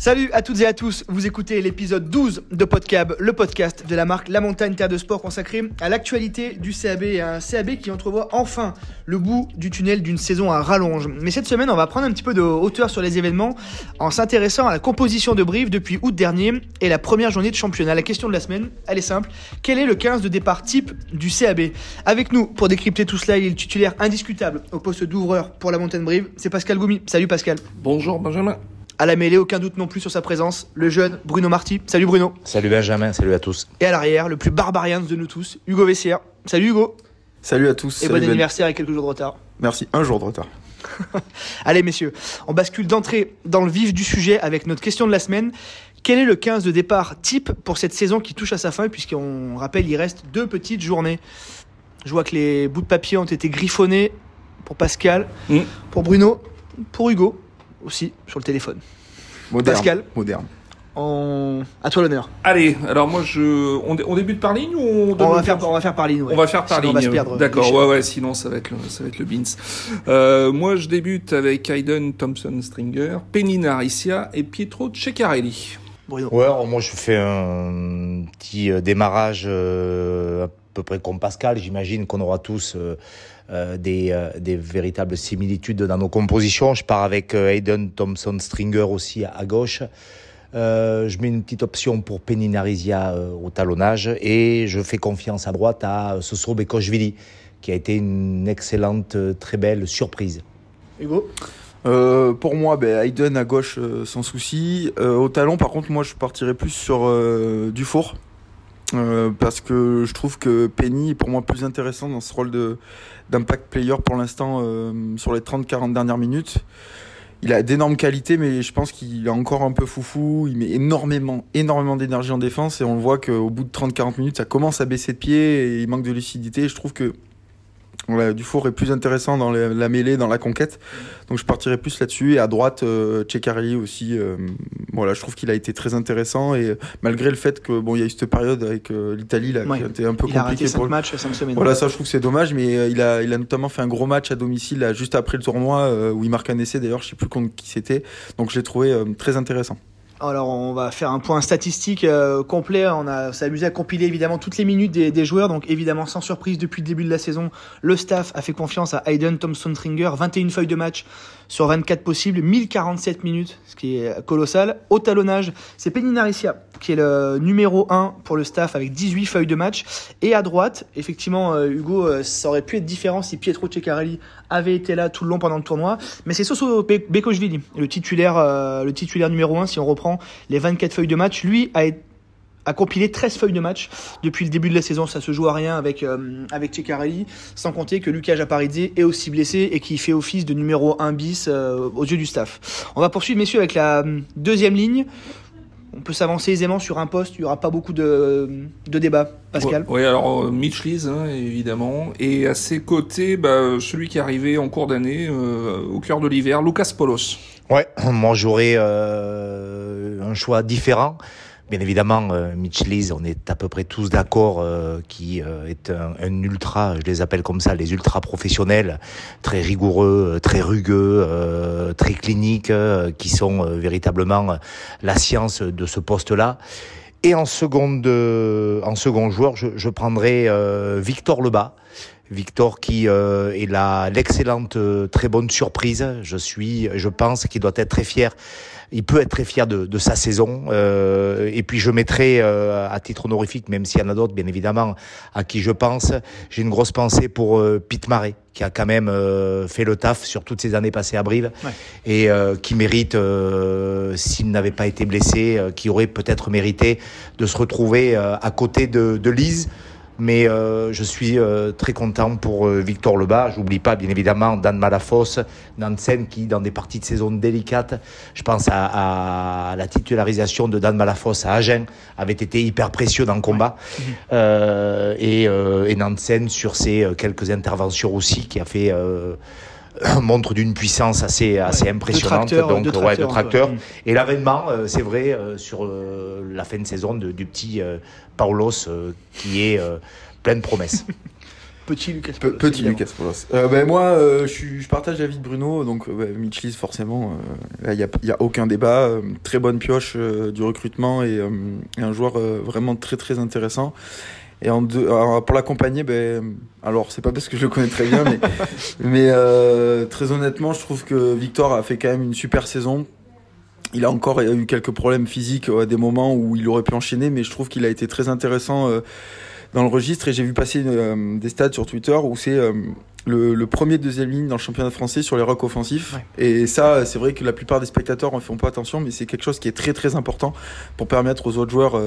Salut à toutes et à tous, vous écoutez l'épisode 12 de Podcab, le podcast de la marque La Montagne Terre de Sport consacré à l'actualité du CAB et un CAB qui entrevoit enfin le bout du tunnel d'une saison à rallonge. Mais cette semaine, on va prendre un petit peu de hauteur sur les événements en s'intéressant à la composition de Brive depuis août dernier et la première journée de championnat. La question de la semaine, elle est simple, quel est le 15 de départ type du CAB Avec nous pour décrypter tout cela, il est le titulaire indiscutable au poste d'ouvreur pour la Montagne Brive, c'est Pascal Goumi. Salut Pascal. Bonjour Benjamin. À la mêlée, aucun doute non plus sur sa présence, le jeune Bruno Marty. Salut Bruno. Salut Benjamin, salut à tous. Et à l'arrière, le plus barbarian de nous tous, Hugo Vessière. Salut Hugo. Salut à tous. Et Salut bon Ben. anniversaire et quelques jours de retard. Merci, un jour de retard. Allez messieurs, on bascule d'entrée dans le vif du sujet avec notre question de la semaine. Quel est le 15 de départ type pour cette saison qui touche à sa fin puisqu'on rappelle il reste deux petites journées. Je vois que les bouts de papier ont été griffonnés pour Pascal, Mm. pour Bruno, pour Hugo aussi sur le téléphone. Moderne. Pascal. Moderne. On... À toi l'honneur. Allez, alors moi je. On, on débute par ligne ou on donne On va le faire, on va faire par ligne. ouais. On va faire par Sinon, ligne. On va se perdre. D'accord, ouais, ouais, sinon ça va être le, ça va être le beans. Euh, moi je débute avec Hayden Thompson Stringer, Penny Naricia et Pietro Ceccarelli. Bruno. Ouais, alors moi je fais un petit euh, démarrage euh, à peu près comme Pascal. J'imagine qu'on aura tous euh, euh, des, euh, des véritables similitudes dans nos compositions. Je pars avec euh, Hayden Thompson Stringer aussi à, à gauche. Euh, je mets une petite option pour Penny Narizia euh, au talonnage et je fais confiance à droite à Soso Bekoshvili qui a été une excellente, très belle surprise. Hugo? Euh, pour moi, ben, Hayden à gauche euh, sans souci. Euh, au talon, par contre, moi je partirais plus sur euh, Dufour. Euh, parce que je trouve que Penny est pour moi plus intéressant dans ce rôle d'impact player pour l'instant euh, sur les 30-40 dernières minutes. Il a d'énormes qualités, mais je pense qu'il est encore un peu foufou. Il met énormément, énormément d'énergie en défense et on voit qu'au bout de 30-40 minutes, ça commence à baisser de pied et il manque de lucidité. Je trouve que voilà, Dufour est plus intéressant dans la, la mêlée, dans la conquête. Donc je partirais plus là-dessus. Et à droite, euh, Ceccarelli aussi. euh, voilà, je trouve qu'il a été très intéressant. Et euh, malgré le fait que bon, il y a eu cette période avec euh, l'Italie là, Ouais. qui a été un peu compliquée 5 pour lui. matchs, 5 semaines. Voilà, ça je trouve que c'est dommage, mais euh, il, a, il a notamment fait un gros match à domicile là, juste après le tournoi où il marque un essai d'ailleurs, je sais plus contre qui c'était. Donc je l'ai trouvé euh, très intéressant. Alors on va faire un point statistique euh, complet. On a s'est amusé à compiler évidemment toutes les minutes des, joueurs. Donc évidemment sans surprise depuis le début de la saison, le staff a fait confiance à Hayden Thompson Stringer. 21 feuilles de match sur 24 possibles, 1047 minutes, ce qui est colossal. Au talonnage, c'est Penny Naricia qui est le numéro 1 pour le staff avec 18 feuilles de match. Et à droite, effectivement, euh, Hugo, euh, ça aurait pu être différent si Pietro Ceccarelli avait été là tout le long pendant le tournoi. Mais c'est Soso Be- Bekoshvili, le titulaire, euh, le titulaire numéro 1, si on reprend les 24 feuilles de match. Lui a, a compilé 13 feuilles de match depuis le début de la saison. Ça se joue à rien avec, euh, avec Ceccarelli, sans compter que Lucas Japaridze est aussi blessé et qui fait office de numéro 1 bis euh, aux yeux du staff. On va poursuivre, messieurs, avec la euh, deuxième ligne. On peut s'avancer aisément sur un poste, il n'y aura pas beaucoup de, de débats. Pascal Oui, alors euh, Mitch Lees, hein, évidemment. Et à ses côtés, bah, celui qui est arrivé en cours d'année, euh, au cœur de l'hiver, Lucas Polos. Ouais, moi j'aurais euh, un choix différent. Bien évidemment, euh, Mitch Lees, on est à peu près tous d'accord, euh, qui euh, est un, ultra, je les appelle comme ça, les ultra professionnels, très rigoureux, très rugueux, très cliniques, qui sont véritablement la science de ce poste-là. Et en seconde, en second joueur, je, je prendrai Victor Lebas. Victor qui est la l'excellente, très bonne surprise. Je suis, je pense qu'il doit être très fier. Il peut être très fier de, de sa saison. Euh, et puis je mettrai euh, à titre honorifique, même s'il y en a d'autres, bien évidemment, à qui je pense. J'ai une grosse pensée pour euh, Pete Marais, qui a quand même euh, fait le taf sur toutes ces années passées à Brive Ouais. et euh, qui mérite, euh, s'il n'avait pas été blessé, euh, qui aurait peut-être mérité de se retrouver euh, à côté de, de Lise. Mais euh, je suis euh, très content pour euh, Victor Lebas. J'oublie pas, bien évidemment, Dan Malafosse, Nansen, qui, dans des parties de saison délicates, je pense à, à la titularisation de Dan Malafosse à Agen, avait été hyper précieux dans le combat. Euh, et, et Nansen, sur ses quelques interventions aussi, qui a fait... Euh, montre d'une puissance assez assez Ouais, impressionnante de tracteur, donc de ouais, de tracteur, tracteur quoi. Mm. et l'avènement euh, c'est vrai euh, sur euh, la fin de saison de- du petit euh, Paulos euh, qui est euh, plein de promesses Petit Lucas Paulos. Petit Lucas Paulos. Euh, ben, moi, je, je, partage l'avis de Bruno. Donc, ouais, Mitch forcément, il n'y a, y a, aucun débat. très bonne pioche du recrutement et, et un joueur vraiment très très intéressant. Et en deux, pour l'accompagner, ben, alors c'est pas parce que je le connais très bien, mais, mais euh, très honnêtement, je trouve que Victor a fait quand même une super saison. Il a encore eu quelques problèmes physiques à des moments où il aurait pu enchaîner, mais je trouve qu'il a été très intéressant euh, dans le registre. Et j'ai vu passer euh, des stats sur Twitter où c'est euh, le, le, premier deuxième ligne dans le championnat français sur les rocks offensifs. Et ça, c'est vrai que la plupart des spectateurs en font pas attention, mais c'est quelque chose qui est très très important pour permettre aux autres joueurs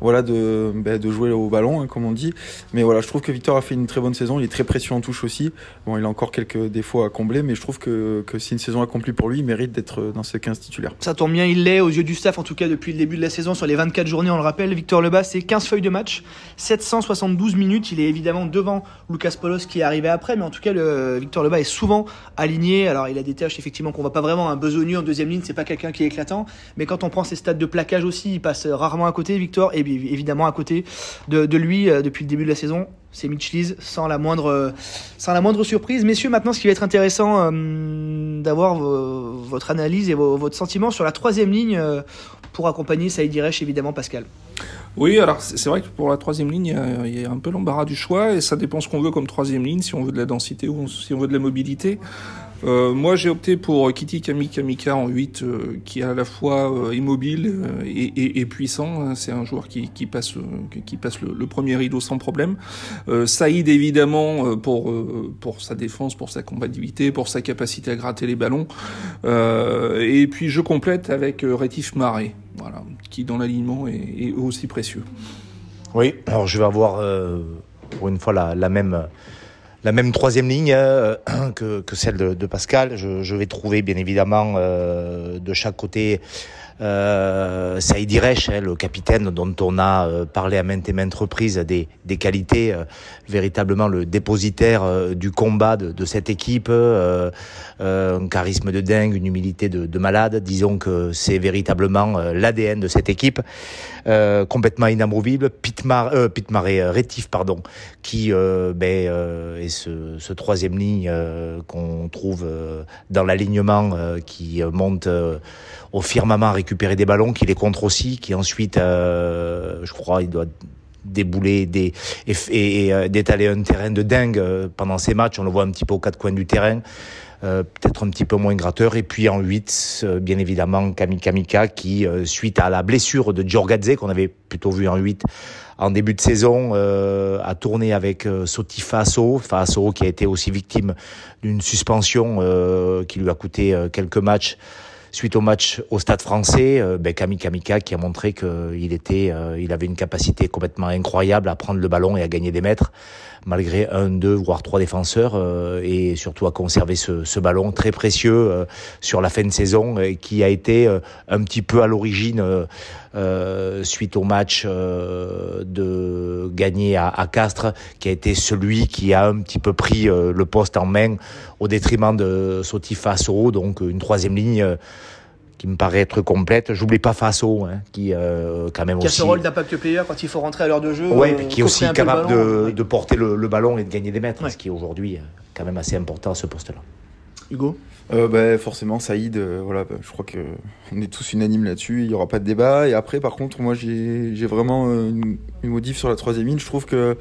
voilà, de, bah, de jouer au ballon, hein, comme on dit. Mais voilà, je trouve que Victor a fait une très bonne saison. Il est très précieux en touche aussi. Bon, il a encore quelques défauts à combler, mais je trouve que, que c'est une saison accomplie pour lui. Il mérite d'être dans ce 15 titulaire. Ça tombe bien, il l'est aux yeux du staff, en tout cas depuis le début de la saison. Sur les 24 journées, on le rappelle, Victor Lebas, c'est 15 feuilles de match, 772 minutes. Il est évidemment devant Lucas Polos qui est arrivé après, mais en tout cas, Victor Lebas est souvent aligné. Alors, il a des tâches effectivement qu'on voit pas vraiment. Un besogneux en deuxième ligne, c'est pas quelqu'un qui est éclatant, mais quand on prend ses stats de plaquage aussi, il passe rarement à côté, Victor, et évidemment à côté de, lui euh, depuis le début de la saison. C'est Mitch Lees sans la moindre surprise. Messieurs, maintenant, ce qui va être intéressant euh, d'avoir votre analyse et votre sentiment sur la troisième ligne euh, pour accompagner Saïd Iresh, évidemment, Pascal. Oui, alors c'est vrai que pour la troisième ligne, il y a un peu l'embarras du choix et ça dépend ce qu'on veut comme troisième ligne, si on veut de la densité ou si on veut de la mobilité. Euh, moi, j'ai opté pour Kitty Kamika en 8, euh, qui est à la fois euh, immobile et, puissant. C'est un joueur qui, passe, le, premier rideau sans problème. Saïd, évidemment, pour, pour sa défense, pour sa combativité, pour sa capacité à gratter les ballons. et puis, je complète avec Rétif Marais, qui dans l'alignement est, aussi précieux. Oui, alors je vais avoir pour une fois la, même troisième ligne euh, que, celle de, Pascal. Je, je, vais trouver bien évidemment euh, de chaque côté euh, Saïd Iresh, hein, le capitaine dont on a euh, parlé à maintes et maintes reprises des, qualités, euh, véritablement le dépositaire euh, du combat de, cette équipe, un charisme de dingue, une humilité de, de malade. Disons que c'est véritablement l'ADN de cette équipe, complètement inamovible. Pitmar, euh, Rétif, pardon, qui ben, est ce, ce, troisième ligne qu'on trouve dans l'alignement qui monte au firmament récupérer des ballons, qui les contre aussi, qui ensuite, euh, je crois, il doit débouler et, et, euh, d'étaler un terrain de dingue euh, pendant ces matchs. On le voit un petit peu aux quatre coins du terrain. Peut-être un petit peu moins gratteur. Et puis en 8, euh, bien évidemment, Kamika qui, suite à la blessure de Giorgadze, qu'on avait plutôt vu en 8 en début de saison, a tourné avec Soti Faso, Faso qui a été aussi victime d'une suspension qui lui a coûté quelques matchs suite au match au Stade Français, euh, ben, Kami Kamika qui a montré qu'il était, euh, il avait une capacité complètement incroyable à prendre le ballon et à gagner des mètres, malgré un, deux, voire trois défenseurs, euh, et surtout à conserver ce, ballon très précieux euh, sur la fin de saison, qui a été un petit peu à l'origine. suite au match de gagner à, Castres, qui a été celui qui a un petit peu pris le poste en main au détriment de Sotifa Soro, donc une troisième ligne qui me paraît être complète. J'oublie pas Faso, hein, qui euh, quand même qui aussi. Qui a ce rôle d'impact player quand il faut rentrer à l'heure de jeu. Ouais, euh, qui est aussi capable de, de, porter le, le, ballon et de gagner des mètres, ouais. ce qui est aujourd'hui euh, quand même assez important à ce poste-là. Hugo? Euh, bah, forcément Saïd euh, voilà bah, je crois que on est tous unanimes là-dessus il y aura pas de débat et après par contre moi j'ai vraiment une, une modif sur la troisième ligne je trouve que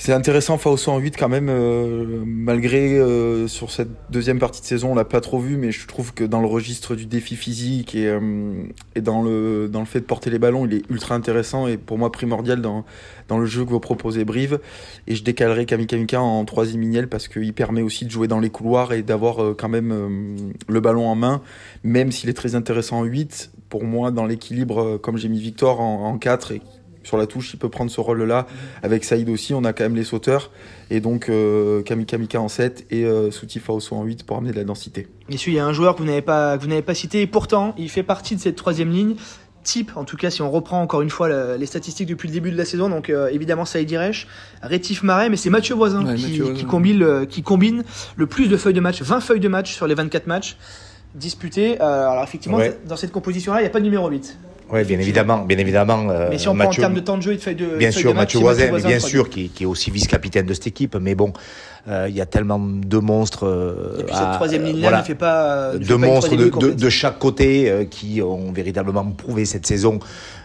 c'est intéressant Fausto en 8 quand même, euh, malgré euh, sur cette deuxième partie de saison on l'a pas trop vu, mais je trouve que dans le registre du défi physique et, euh, et dans, le, dans le fait de porter les ballons, il est ultra intéressant et pour moi primordial dans, dans le jeu que vous proposez Brive. Et je décalerai Kamika en troisième lignel parce qu'il permet aussi de jouer dans les couloirs et d'avoir euh, quand même euh, le ballon en main, même s'il est très intéressant en 8. Pour moi, dans l'équilibre, comme j'ai mis Victor en, en 4 et sur la touche, il peut prendre ce rôle-là. Avec Saïd aussi, on a quand même les sauteurs. Et donc, euh, Kamika Mika en 7 et euh, Souti Faoso en 8 pour amener de la densité. Messieurs, il y a un joueur que vous n'avez pas, que vous n'avez pas cité, et pourtant, il fait partie de cette troisième ligne. Type, en tout cas, si on reprend encore une fois les statistiques depuis le début de la saison, donc euh, évidemment Saïd Iresh, Rétif Marais, mais c'est Mathieu Voisin, ouais, qui, Mathieu qui, combine, euh, qui combine le plus de feuilles de match, 20 feuilles de match sur les 24 matchs disputés. Euh, alors effectivement, Ouais. dans cette composition-là, il n'y a pas de numéro 8. Oui, bien évidemment, bien évidemment. Euh, mais si on prend en termes de temps de jeu de feuille de Bien sûr, de Mathieu Voisin, bien sûr, qui, qui, est aussi vice-capitaine de cette équipe. Mais bon, euh, il y a tellement de monstres. Euh, et puis cette troisième ligne-là ne fait pas. de monstres de, de, de, chaque côté euh, qui ont véritablement prouvé cette saison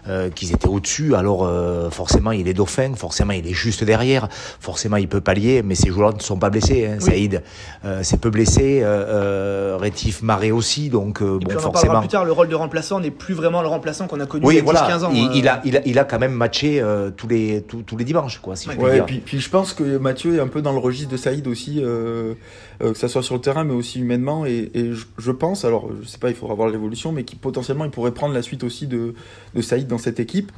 euh, qu'ils étaient au-dessus. Alors euh, forcément, il est dauphin, forcément, il est juste derrière, forcément, il peut pallier, mais ces joueurs ne sont pas blessés. Hein, Saïd, euh, c'est peu blessé, euh, Rétif Maré aussi, donc bon, on forcément. En plus tard, le rôle de remplaçant n'est plus vraiment le remplaçant qu'on a connu oui, il y a voilà. 15 ans. Il, il, a, il, a, il a quand même matché tous les tous, tous, les dimanches, quoi. Si ouais, je puis dire. Puis, puis je pense que Mathieu est un peu dans le registre de Saïd aussi. Euh, que ça soit sur le terrain mais aussi humainement et, et je, je, pense alors je sais pas il faudra voir l'évolution mais qui potentiellement il pourrait prendre la suite aussi de, de Saïd dans cette équipe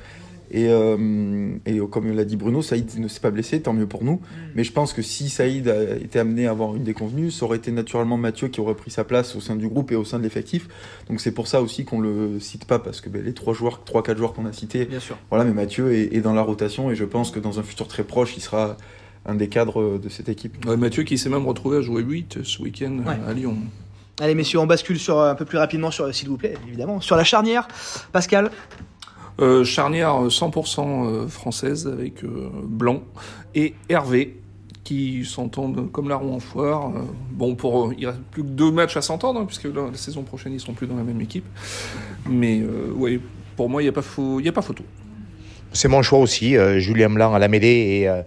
et, euh, et comme l'a dit Bruno Saïd ne s'est pas blessé tant mieux pour nous mais je pense que si Saïd a été amené à avoir une déconvenue ça aurait été naturellement Mathieu qui aurait pris sa place au sein du groupe et au sein de l'effectif donc c'est pour ça aussi qu'on le cite pas parce que ben, les trois joueurs trois quatre joueurs qu'on a cités Bien sûr. voilà mais Mathieu est, est dans la rotation et je pense que dans un futur très proche il sera un des cadres de cette équipe. Ouais, Mathieu qui s'est même retrouvé à jouer 8 ce week-end Ouais. à Lyon. Allez messieurs, on bascule sur un peu plus rapidement sur s'il vous plaît, évidemment, sur la charnière. Pascal, Euh, charnière 100% euh, française avec euh, Blanc et Hervé qui s'entendent comme larron en foire. Euh, bon, pour il reste plus que deux matchs à s'entendre hein, puisque la, la saison prochaine ils seront plus dans la même équipe. Mais euh, ouais, pour moi il y a pas a pas photo. C'est mon choix aussi, euh, Julien Blanc à la mêlée et, euh,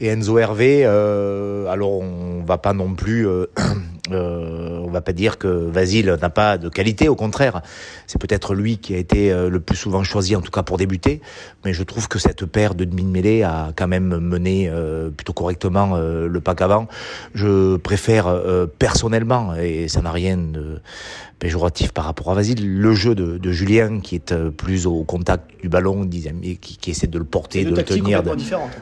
Enzo Hervé. Euh, alors on va pas non plus, euh, on va pas dire que Vasile n'a pas de qualité, au contraire. C'est peut-être lui qui a été le plus souvent choisi, en tout cas pour débuter. Mais je trouve que cette paire de demi de mêlée a quand même mené plutôt correctement le pack avant. Je préfère personnellement, et ça n'a rien de péjoratif par rapport à Vasile, le jeu de, de Julien qui est plus au contact du ballon, qui, qui essaie de le porter, de le tenir. De...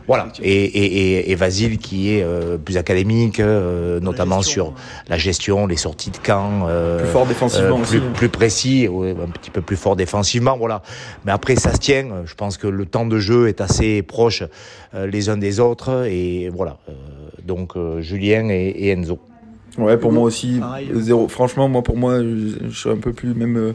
Voilà. Et, et, et, et, Vasile qui est euh, plus académique, euh, notamment sur la gestion, les sorties de camp. Euh, plus fort défensivement plus, aussi. Plus précis, ouais, un petit peu plus fort défensivement, voilà. Mais après, ça se tient. Je pense que le temps de jeu est assez proche euh, les uns des autres. Et voilà. Euh, donc, Julien et, et Enzo. Ouais, pour moi aussi, Pareil. zéro. Franchement, moi, pour moi, je, je suis un peu plus même. Euh,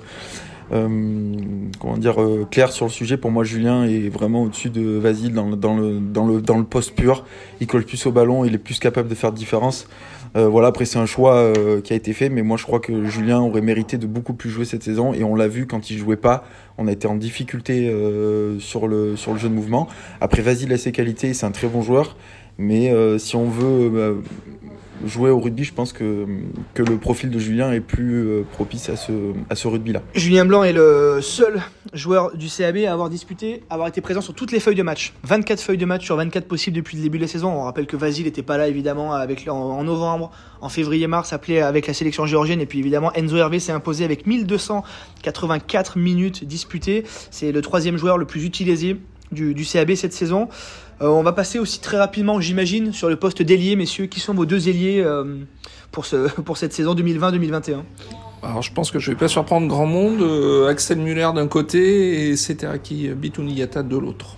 euh, comment dire euh, clair sur le sujet pour moi Julien est vraiment au-dessus de Vasile dans le, dans le dans le dans le poste pur il colle plus au ballon il est plus capable de faire de différence euh, voilà après c'est un choix euh, qui a été fait mais moi je crois que Julien aurait mérité de beaucoup plus jouer cette saison et on l'a vu quand il jouait pas on a été en difficulté euh, sur le sur le jeu de mouvement. Après Vasile a ses qualités c'est un très bon joueur mais si on veut jouer au rugby, je pense que, le profil de Julien est plus euh, propice à ce, à ce rugby-là. Julien Blanc est le seul joueur du CAB à avoir disputé, à avoir été présent sur toutes les feuilles de match. 24 feuilles de match sur 24 possibles depuis le début de la saison. On rappelle que Vasile n'était pas là évidemment en, novembre, en février-mars, appelé avec la sélection géorgienne. Et puis évidemment, Enzo Hervé s'est imposé avec 1284 minutes disputées. C'est le troisième joueur le plus utilisé du CAB cette saison. Euh, on va passer aussi très rapidement, j'imagine, sur le poste d'ailier, messieurs. Qui sont vos deux ailiers euh, pour, ce, pour cette saison 2020-2021 Alors je pense que je vais pas surprendre grand monde. Euh, Axel Muller d'un côté et Seteraki Bitouniata de l'autre.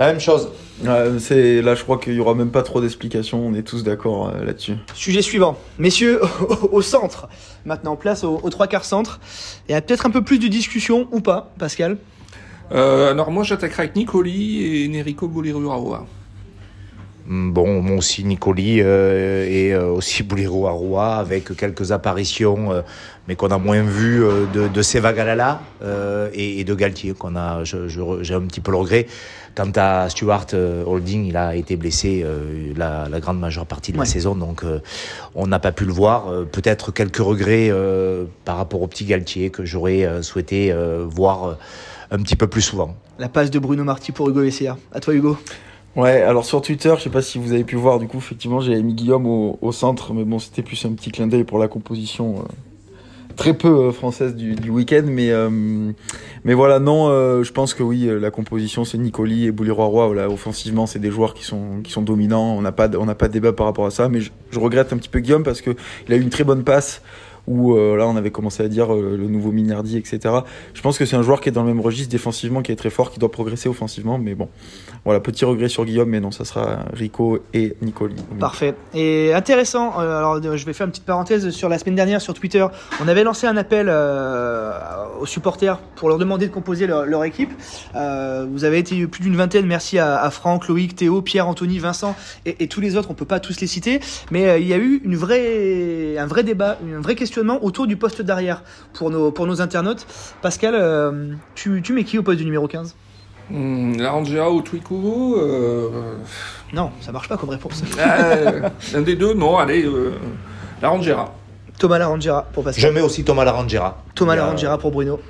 La même chose. Euh, c'est là, je crois qu'il y aura même pas trop d'explications. On est tous d'accord euh, là-dessus. Sujet suivant, messieurs, au, centre. Maintenant, place au, au trois quarts centre. Il y a peut-être un peu plus de discussion ou pas, Pascal? Euh, alors moi j'attaquerai avec Nicoli et Nerico Bolirurawa. Bon, moi aussi Nicoli euh, et euh, aussi Boulero avec quelques apparitions, euh, mais qu'on a moins vu euh, de, de Sevagalala euh, et, et de Galtier, qu'on a, je- je- j'ai un petit peu le regret. Quant à Stuart Holding, il a été blessé euh, la, la grande majeure partie de Ouais. la saison, donc euh, on n'a pas pu le voir. Euh, Peut-être quelques regrets euh, par rapport au petit Galtier que j'aurais euh, souhaité euh, voir euh, un petit peu plus souvent. La passe de Bruno Marty pour Hugo Vessia. À toi, Hugo. Ouais, alors sur Twitter, je sais pas si vous avez pu voir, du coup, effectivement, j'ai mis Guillaume au, au centre, mais bon, c'était plus un petit clin d'œil pour la composition euh, très peu euh, française du, du week-end, mais euh, mais voilà, non, euh, je pense que oui, la composition c'est Nicoli et Bouliroy-Roy, voilà, offensivement, c'est des joueurs qui sont qui sont dominants, on n'a pas de- on n'a pas de débat par rapport à ça, mais je, je regrette un petit peu Guillaume parce que il a eu une très bonne passe où euh, là on avait commencé à dire euh, le nouveau Mignardi, etc. Je pense que c'est un joueur qui est dans le même registre défensivement, qui est très fort, qui doit progresser offensivement, mais bon, voilà, petit regret sur Guillaume, mais non, ça sera Rico et Nicoli. Parfait. Et intéressant, euh, alors je vais faire une petite parenthèse sur la semaine dernière sur Twitter. On avait lancé un appel aux supporters pour leur demander de composer leur, équipe. Vous avez été plus d'une vingtaine, merci à, Franck, Loïc, Théo, Pierre, Anthony, Vincent et, et tous les autres, on peut pas tous les citer, mais il y a eu une vraie, un vrai débat, un vrai autour du poste d'arrière pour nos, pour nos internautes. Pascal, euh, tu, tu mets qui au poste du numéro 15 Hum, Larangera ou Twikuvu euh, Non, ça marche pas comme réponse. euh, Un des deux, non, allez, euh, Larangera. Thomas Larangera pour Pascal. Je mets aussi Thomas Larangera. Thomas Larangera pour Bruno.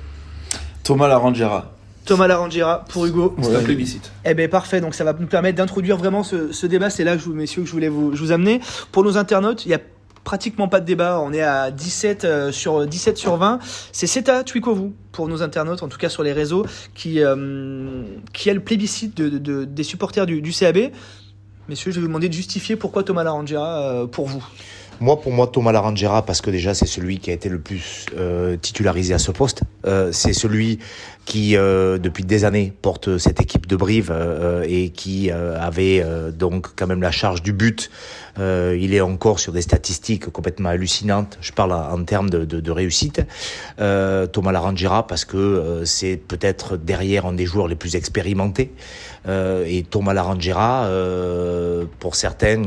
Thomas Larangera. Thomas Larangera pour Hugo. C'est Ouais. un plébiscite. Eh ben parfait, donc ça va nous permettre d'introduire vraiment ce, ce débat. C'est là, messieurs, que je voulais vous, je vous amener. Pour nos internautes, il y a pratiquement pas de débat. On est à 17 euh, sur 17 sur 20. C'est Seta Twikovu pour nos internautes, en tout cas sur les réseaux, qui euh, qui a le plébiscite de, de- des supporters du, du CAB. Messieurs, je vais vous demander de justifier pourquoi Thomas Larangera euh, pour vous. Moi, pour moi, Thomas Larangera, parce que déjà, c'est celui qui a été le plus euh, titularisé à ce poste. Euh, c'est celui qui, euh, depuis des années, porte cette équipe de Brive et qui avait donc quand même la charge du but. Il est encore sur des statistiques complètement hallucinantes. Je parle en, termes de, de, réussite. Thomas Larangera, parce que c'est peut-être derrière un des joueurs les plus expérimentés. Et Thomas Larangera, pour certains,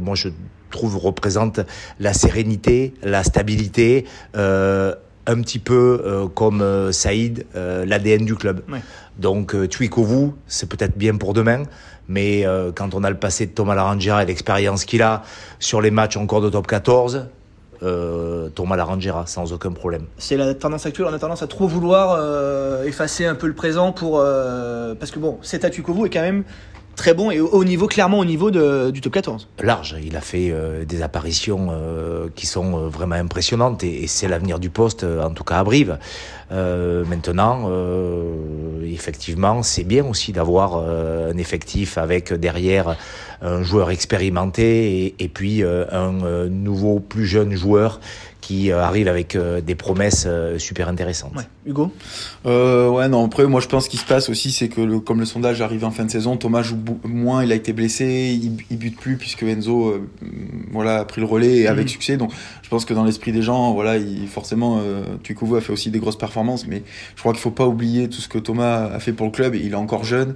moi je trouve représente la sérénité, la stabilité, euh, un petit peu euh, comme euh, Saïd, euh, l'ADN du club. Ouais. Donc euh, Twikovu, c'est peut-être bien pour demain, mais euh, quand on a le passé de Thomas Larangera et l'expérience qu'il a sur les matchs encore de top 14, euh, Thomas Larangera, sans aucun problème. C'est la tendance actuelle. On a tendance à trop vouloir euh, effacer un peu le présent pour euh, parce que bon, Seta Twikovu est quand même très bon et au, au niveau clairement au niveau de, du top 14. large. Il a fait euh, des apparitions euh, qui sont euh, vraiment impressionnantes et, c'est l'avenir du poste, en tout cas à Brive. Maintenant, effectivement, c'est bien aussi d'avoir euh, un effectif avec derrière un joueur expérimenté et, et puis euh, un euh, nouveau, plus jeune joueur qui euh, arrive avec euh, des promesses euh, super intéressantes. Ouais. Hugo? Euh, ouais, non, après, moi, je pense qu'il se passe aussi, c'est que le, comme le sondage arrive en fin de saison, Thomas joue moins, il a été blessé, il, il bute plus, puisque Enzo, euh, voilà, a pris le relais et avec Mhm. succès. Donc, pense que dans l'esprit des gens, voilà, il, forcément, euh, Tukovu a fait aussi des grosses performances, mais je crois qu'il faut pas oublier tout ce que Thomas a fait pour le club. Il est encore jeune.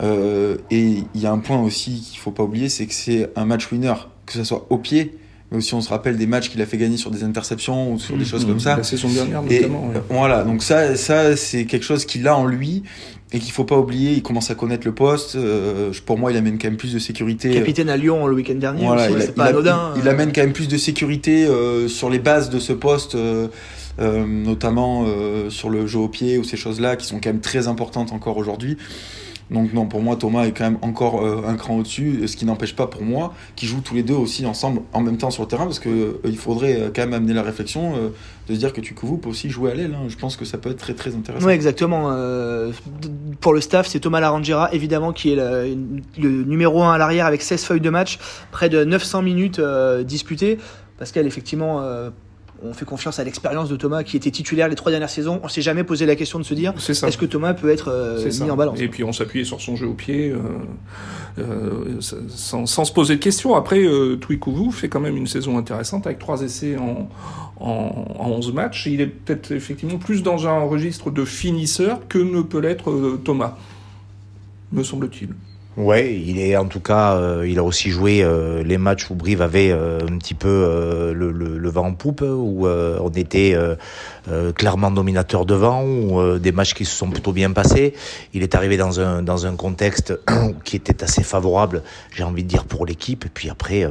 Euh, et il y a un point aussi qu'il faut pas oublier, c'est que c'est un match winner, que ce soit au pied, mais aussi on se rappelle des matchs qu'il a fait gagner sur des interceptions ou sur des choses comme ça. La saison dernière, Et notamment. ouais. voilà, donc ça, ça c'est quelque chose qu'il a en lui et qu'il faut pas oublier. Il commence à connaître le poste. Euh, pour moi, il amène quand même plus de sécurité. Capitaine à Lyon le week-end dernier. Voilà, aussi, il, a- pas il anodin. il- il amène quand même plus de sécurité euh, sur les bases de ce poste, euh, euh, notamment euh, sur le jeu au pied ou ces choses-là qui sont quand même très importantes encore aujourd'hui. Donc non, pour moi, Thomas est quand même encore euh, un cran au-dessus, ce qui n'empêche pas pour moi qu'ils jouent tous les deux aussi ensemble en même temps sur le terrain, parce que euh, faudrait euh, quand même amener la réflexion euh, de se dire que Tukovu peut aussi jouer à l'aile. hein. Je pense que ça peut être très très intéressant. Ouais, exactement. Euh, pour le staff, c'est Thomas Larangera, évidemment, qui est le, numéro 1 à l'arrière avec 16 feuilles de match, près de 900 minutes euh, disputées. Pascal, effectivement, euh, on fait confiance à l'expérience de Thomas, qui était titulaire les trois dernières saisons. On s'est jamais posé la question de se dire est-ce que Thomas peut être euh, ça. mis en balance Et puis on s'appuyait sur son jeu au pied euh, euh, sans, sans se poser de questions. Après, euh, Twikovu fait quand même une saison intéressante avec trois essais en, en, en 11 matchs. Il est peut-être effectivement plus dans un registre de finisseur que ne peut l'être Thomas, me semble-t-il. Ouais, il est en tout cas, euh, il a aussi joué euh, les matchs où Brive avait euh, un petit peu le, vent en poupe, où on était clairement dominateur devant, ou des matchs qui se sont plutôt bien passés. Il est arrivé dans un dans un contexte qui était assez favorable, j'ai envie de dire pour l'équipe. Puis après,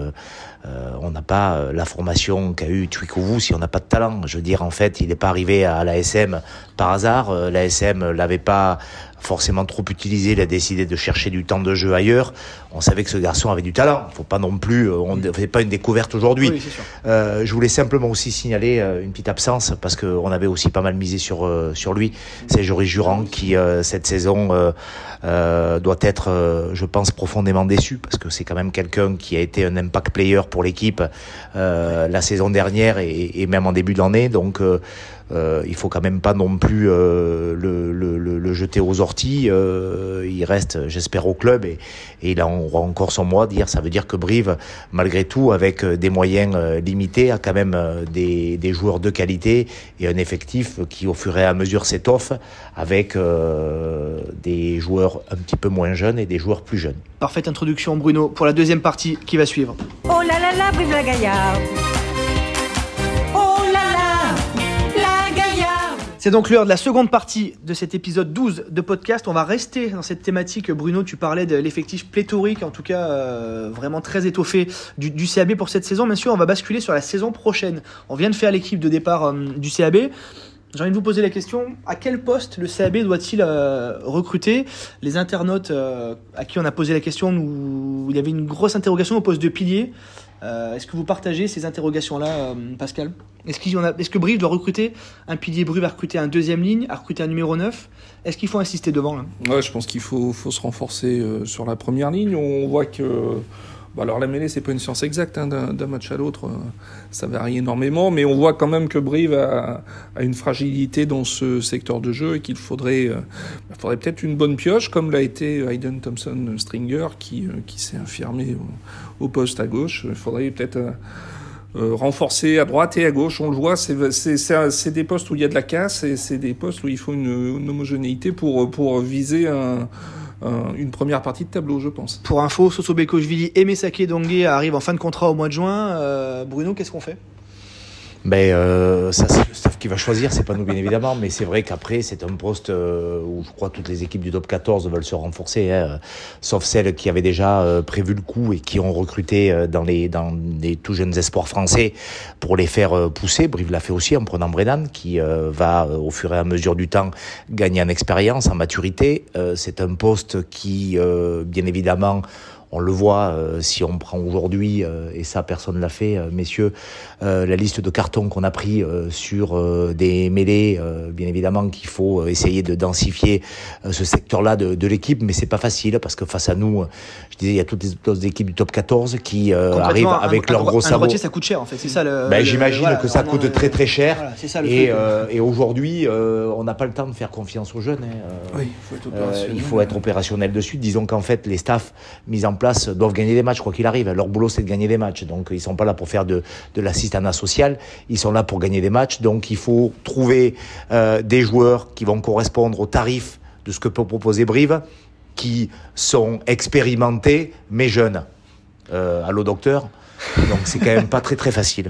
euh, on n'a pas euh, la formation qu'a eu Twikovu si on n'a pas de talent. Je veux dire, en fait, il n'est pas arrivé à l'ASM par hasard. Euh, L'ASM l'avait pas forcément trop utilisé, il a décidé de chercher du temps de jeu ailleurs. On savait que ce garçon avait du talent. Faut pas non plus, euh, on ne fait pas une découverte aujourd'hui. Oui. Euh, je voulais simplement aussi signaler une petite absence parce qu'on avait aussi pas mal misé sur sur lui. C'est Joris Jurand qui euh, cette saison euh, euh, doit être, je pense, profondément déçu parce que c'est quand même quelqu'un qui a été un impact player pour l'équipe la saison dernière et, même en début d'année. Donc euh, il faut quand même pas non plus euh, le, le, le, jeter aux orties. Euh, il reste, j'espère, au club et, et il aura encore son mot à dire. Ça veut dire que Brive, malgré tout, avec des moyens limités, a quand même des, des joueurs de qualité et un effectif qui, au fur et à mesure, s'étoffe avec des joueurs un petit peu moins jeunes et des joueurs plus jeunes. Parfaite introduction, Bruno, pour la deuxième partie qui va suivre. Oh là là là, Brive la Gaillarde C'est donc l'heure de la seconde partie de cet épisode 12 de podcast. On va rester dans cette thématique. Bruno, tu parlais de l'effectif pléthorique, en tout cas euh, vraiment très étoffé du, CAB pour cette saison. Bien sûr, on va basculer sur la saison prochaine. On vient de faire l'équipe de départ euh, du CAB. J'ai envie de vous poser la question, à quel poste le CAB doit-il euh, recruter? Les internautes à qui on a posé la question, où il y avait une grosse interrogation au poste de pilier. Euh, est-ce que vous partagez ces interrogations-là, euh, Pascal Est-ce est que Brive doit recruter un pilier Brive à recruter un deuxième ligne, à recruter un numéro 9 Est-ce qu'il faut insister devant là? Ouais, je pense qu'il faut, faut, se renforcer euh, sur la première ligne. On voit que Bon, alors la mêlée, c'est pas une science exacte hein, d'un match à l'autre, ça varie énormément, mais on voit quand même que Brive a, a une fragilité dans ce secteur de jeu et qu'il faudrait, euh, faudrait peut-être une bonne pioche, comme l'a été Hayden Thompson Stringer, qui, euh, qui s'est infirmé au, poste à gauche. Il faudrait peut-être euh, euh, renforcer à droite et à gauche. On le voit, c'est des postes où il y a de la casse et c'est des postes où il faut une, une homogénéité pour, pour viser un une première partie de tableau, je pense. Pour info, Soso Bekochvili et Mesake Dongue arrivent en fin de contrat au mois de juin. Euh, Bruno, qu'est-ce qu'on fait? Ben, euh, ça, c'est le staff qui va choisir, c'est pas nous bien évidemment, mais c'est vrai qu'après, c'est un poste euh, où je crois toutes les équipes du top 14 veulent se renforcer, hein, sauf celles qui avaient déjà euh, prévu le coup et qui ont recruté euh, dans les dans les tout jeunes espoirs français pour les faire pousser. Brive l'a fait aussi en prenant Brennan, qui va au fur et à mesure du temps gagner en expérience, en maturité. c'est un poste qui, bien évidemment, on le voit euh, si on prend aujourd'hui, euh, et ça personne l'a fait, euh, messieurs, la liste de cartons qu'on a pris sur des mêlées, bien évidemment qu'il faut essayer de densifier ce secteur-là de, de l'équipe, mais c'est pas facile parce que face à nous, je disais, il y a toutes les autres équipes du top 14 qui arrivent avec leur gros sabots. ça coûte cher en fait, c'est ça le. Ben, J'imagine que ça coûte très très cher. ça, et, et aujourd'hui, on n'a pas le temps de faire confiance aux jeunes. Hein. Oui, il faut être opérationnel. il faut être opérationnel dessus. Disons qu'en fait, les staffs mis en place doivent gagner des matchs, quoi qu'il arrive. Leur boulot, c'est de gagner des matchs. Donc, ils sont pas là pour faire de, de l'assistanat social. Ils sont là pour gagner des matchs. Donc, il faut trouver euh, des joueurs qui vont correspondre au tarif de ce que peut proposer Brive, qui sont expérimentés, mais jeunes. Euh, allô, docteur? Donc, c'est quand même pas très, très facile.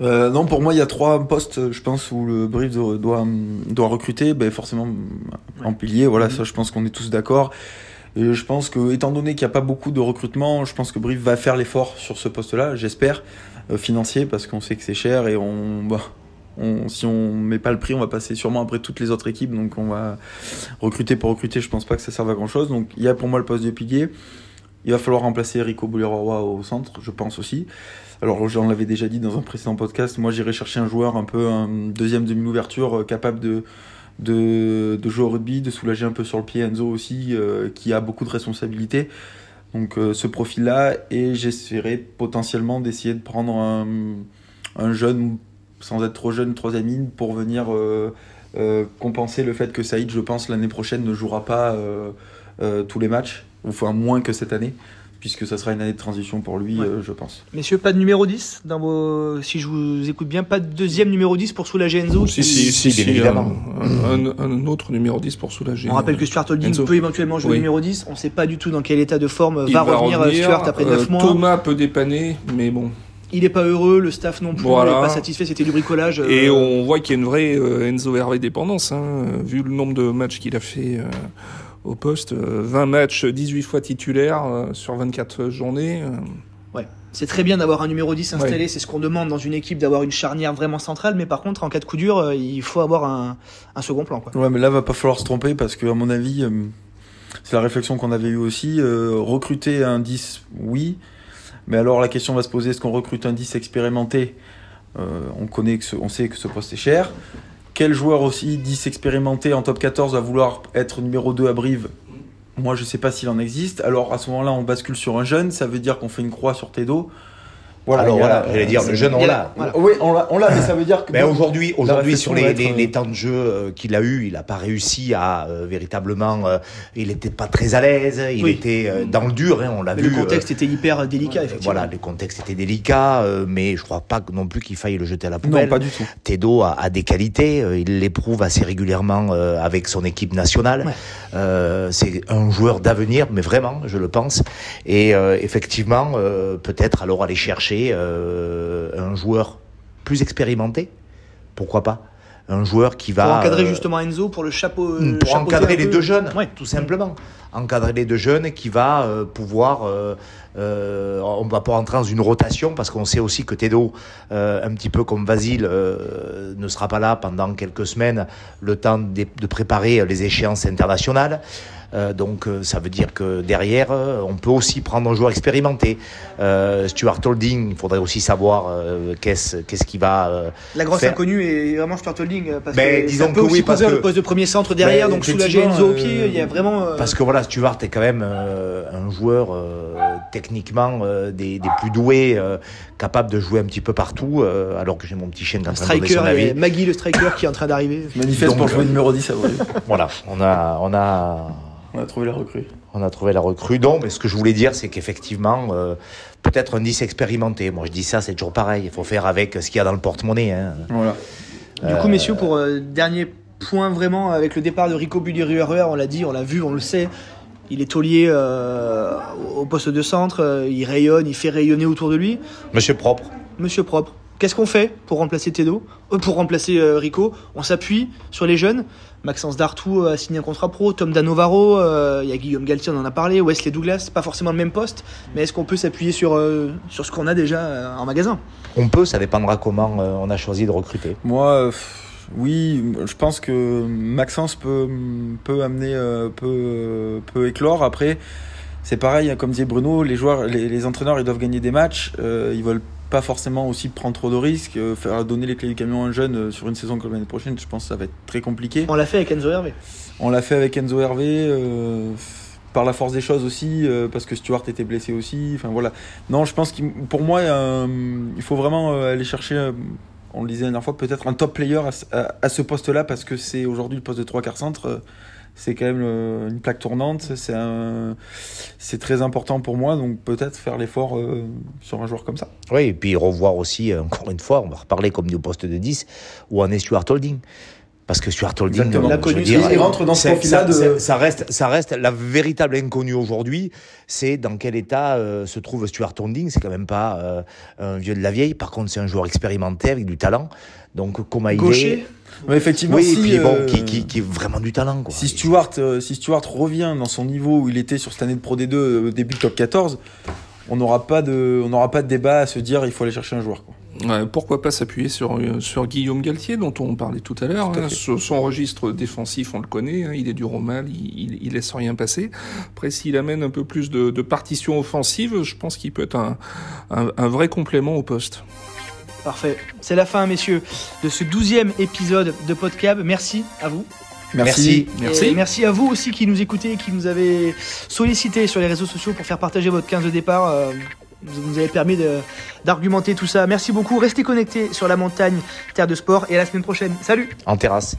Euh, non, pour moi, il y a trois postes, je pense, où le Brive doit, doit, recruter. Ben, forcément, en pilier, voilà, ça, je pense qu'on est tous d'accord. Et je pense que, étant donné qu'il n'y a pas beaucoup de recrutement, je pense que Brive va faire l'effort sur ce poste-là, j'espère, euh, financier, parce qu'on sait que c'est cher et on, bah, on, si on met pas le prix, on va passer sûrement après toutes les autres équipes, donc on va recruter pour recruter. Je pense pas que ça serve à grand chose. Donc il y a pour moi le poste de pilier. Il va falloir remplacer Rico Bouliroa au centre, je pense aussi. Alors j'en l'avais déjà dit dans un précédent podcast, moi j'irai chercher un joueur un peu un deuxième demi-ouverture euh, capable de de, de, jouer au rugby, de soulager un peu sur le pied Enzo aussi, euh, qui a beaucoup de responsabilités. Donc euh, ce profil-là, et j'essaierai potentiellement d'essayer de prendre un, un, jeune, sans être trop jeune, troisième ligne, pour venir euh, compenser le fait que Saïd, je pense, l'année prochaine ne jouera pas tous les matchs, ou enfin moins que cette année puisque ça sera une année de transition pour lui, euh, je pense. Messieurs, pas de numéro 10 dans vos... Si je vous écoute bien, pas de deuxième numéro 10 pour soulager Enzo Si, si, si, bien évidemment. Un, autre numéro 10, pour soulager. On rappelle que Stuart Holding peut éventuellement jouer numéro 10. On ne sait pas du tout dans quel état de forme va, revenir, Stuart après 9 euh, mois. Thomas peut dépanner, mais bon. Il n'est pas heureux, le staff non plus n'est pas satisfait, c'était du bricolage. Et euh. on voit qu'il y a une vraie Enzo Hervé dépendance, hein, vu le nombre de matchs qu'il a fait au poste. 20 euh, matchs, 18 fois titulaire euh, sur 24 journées. Euh. Ouais. C'est très bien d'avoir un numéro 10 installé, c'est ce qu'on demande dans une équipe, d'avoir une charnière vraiment centrale, mais par contre, en cas de coup dur, il faut avoir un, un second plan. Quoi. Ouais, mais là, va pas falloir se tromper parce que, à mon avis, c'est la réflexion qu'on avait eue aussi. recruter un 10, oui, mais alors la question va se poser est-ce qu'on recrute un 10 expérimenté? On, connaît que on sait que ce poste est cher. Quel joueur aussi 10 expérimenté en top 14 va vouloir être numéro 2 à Brive? Moi, je sais pas s'il en existe. Alors, à ce moment-là, on bascule sur un jeune. Ça veut dire qu'on fait une croix sur Tedo. Voilà, Alors a- voilà, j'allais dire, le jeune, on l'a. voilà. Oui, on l'a, on l'a, mais ça veut dire que. Mais aujourd'hui, aujourd'hui réflexion sur les, être, les- euh, les temps de jeu euh, qu'il a eu, il n'a pas réussi à euh, véritablement. euh, il n'était pas très à l'aise. Il Oui. était euh, dans le dur. hein, on l'a Mais vu. le contexte euh, était hyper délicat, effectivement. voilà, les contextes étaient délicats, euh, mais je crois pas non plus qu'il faille le jeter à la poubelle. Non, pas du tout. Tedo a, a des qualités, euh, il l'éprouve assez régulièrement euh, avec son équipe nationale. Ouais. Euh, c'est un joueur d'avenir, mais vraiment, je le pense. Et euh, effectivement, euh, peut-être alors aller chercher euh, un joueur plus expérimenté, pourquoi pas? Un joueur qui va Pour encadrer euh, justement Enzo, pour le chapeau. le pour encadrer les deux jeunes, Ouais. tout simplement. Encadrer les deux jeunes qui va euh, pouvoir, euh, euh, on va pas entrer dans une rotation parce qu'on sait aussi que Tedo, euh, un petit peu comme Vasile, euh, ne sera pas là pendant quelques semaines, le temps de, de préparer les échéances internationales. Euh, donc euh, ça veut dire que derrière, euh, on peut aussi prendre un joueur expérimenté. Euh, Stuart Holding, il faudrait aussi savoir euh, qu'est-ce qu'est-ce qui va euh, La grosse faire. inconnue est vraiment Stuart Holding. Parce Ben, que disons ça peut que aussi oui, parce que- le poste de premier centre derrière, Ben, donc soulager Enzo au euh, pied. Il y a vraiment. euh, Parce que voilà, Stuart est quand même euh, un joueur euh, techniquement euh, des, des plus doués, euh, capable de jouer un petit peu partout, euh, alors que j'ai mon petit chien qui est en train de son avis. Maggie le striker qui est en train d'arriver. Manifeste Donc, pour jouer numéro 10 à. Voilà, on a, on a, On a trouvé la recrue. on a trouvé la recrue. Non, mais ce que je voulais dire, c'est qu'effectivement, euh, peut-être un 10 expérimenté. Moi, je dis ça, c'est toujours pareil. Il faut faire avec ce qu'il y a dans le porte-monnaie. Hein. Voilà. Du coup, messieurs, pour euh, dernier point vraiment, avec le départ de Rico Budiruer, on l'a dit, on l'a vu, on le sait. Il est taulier euh, au poste de centre, euh, il rayonne, il fait rayonner autour de lui. Monsieur propre. Monsieur propre. Qu'est-ce qu'on fait pour remplacer Tedo Euh, Pour remplacer euh, Rico? On s'appuie sur les jeunes. Maxence Dartou euh, a signé un contrat pro, Tom Danovaro, euh, il y a Guillaume Galtier, on en a parlé, Wesley Douglas, pas forcément le même poste, mais est-ce qu'on peut s'appuyer sur, euh, sur ce qu'on a déjà euh, en magasin? On peut, ça dépendra comment euh, on a choisi de recruter. Moi, euh, oui, je pense que Maxence peut, peut amener, euh, peut, peut éclore. Après, c'est pareil, hein, comme disait Bruno, les joueurs, les, les entraîneurs, ils doivent gagner des matchs. Euh, ils veulent pas forcément aussi prendre trop de risques. Euh, faire donner les clés du camion à un jeune euh, sur une saison comme l'année prochaine, je pense que ça va être très compliqué. On l'a fait avec Enzo Hervé. On l'a fait avec Enzo Hervé. euh, par la force des choses aussi, parce que Stuart était blessé aussi. Enfin voilà. Non, je pense qu'il, pour moi, il faut vraiment aller chercher, on le disait la dernière fois, peut-être un top player à, ce- à- à ce poste-là, parce que c'est aujourd'hui le poste de trois quarts centre. C'est quand même une plaque tournante. C'est un, très important pour moi, donc peut-être faire l'effort euh, sur un joueur comme ça. Oui, et puis revoir aussi, euh, encore une fois, on va reparler comme du poste de 10, où en est Stuart Holding. Parce que Stuart Holding, il rentre dans ce profil-là ça, de- ça reste, ça reste la véritable inconnue aujourd'hui. C'est dans quel état euh, se trouve Stuart Holding. C'est quand même pas euh, un vieux de la vieille. Par contre, c'est un joueur expérimenté avec du talent. Donc, comment il est Mais effectivement, Oui, si, et puis bon, euh, qui, qui, qui est vraiment du talent. Quoi. Si Stuart, euh, si Stuart revient dans son niveau où il était sur cette année de Pro D2 euh, début de top 14, on n'aura pas de, on n'aura pas de débat à se dire il faut aller chercher un joueur. Quoi. Ouais, pourquoi pas s'appuyer sur, euh, sur Guillaume Galtier, dont on parlait tout à l'heure. Hein. Son son registre défensif, on le connaît, hein, il est du Romal, il, il, il laisse rien passer. Après, s'il amène un peu plus de, de partition offensive, je pense qu'il peut être un, un, un vrai complément au poste. Parfait. C'est la fin, messieurs, de ce douzième épisode de Podcab. Merci à vous. Merci. Merci. Et merci à vous aussi qui nous écoutez et qui nous avez sollicité sur les réseaux sociaux pour faire partager votre 15 de départ. Vous nous avez permis d'argumenter tout ça. Merci beaucoup. Restez connectés sur la montagne Terre de Sport et à la semaine prochaine. Salut En terrasse.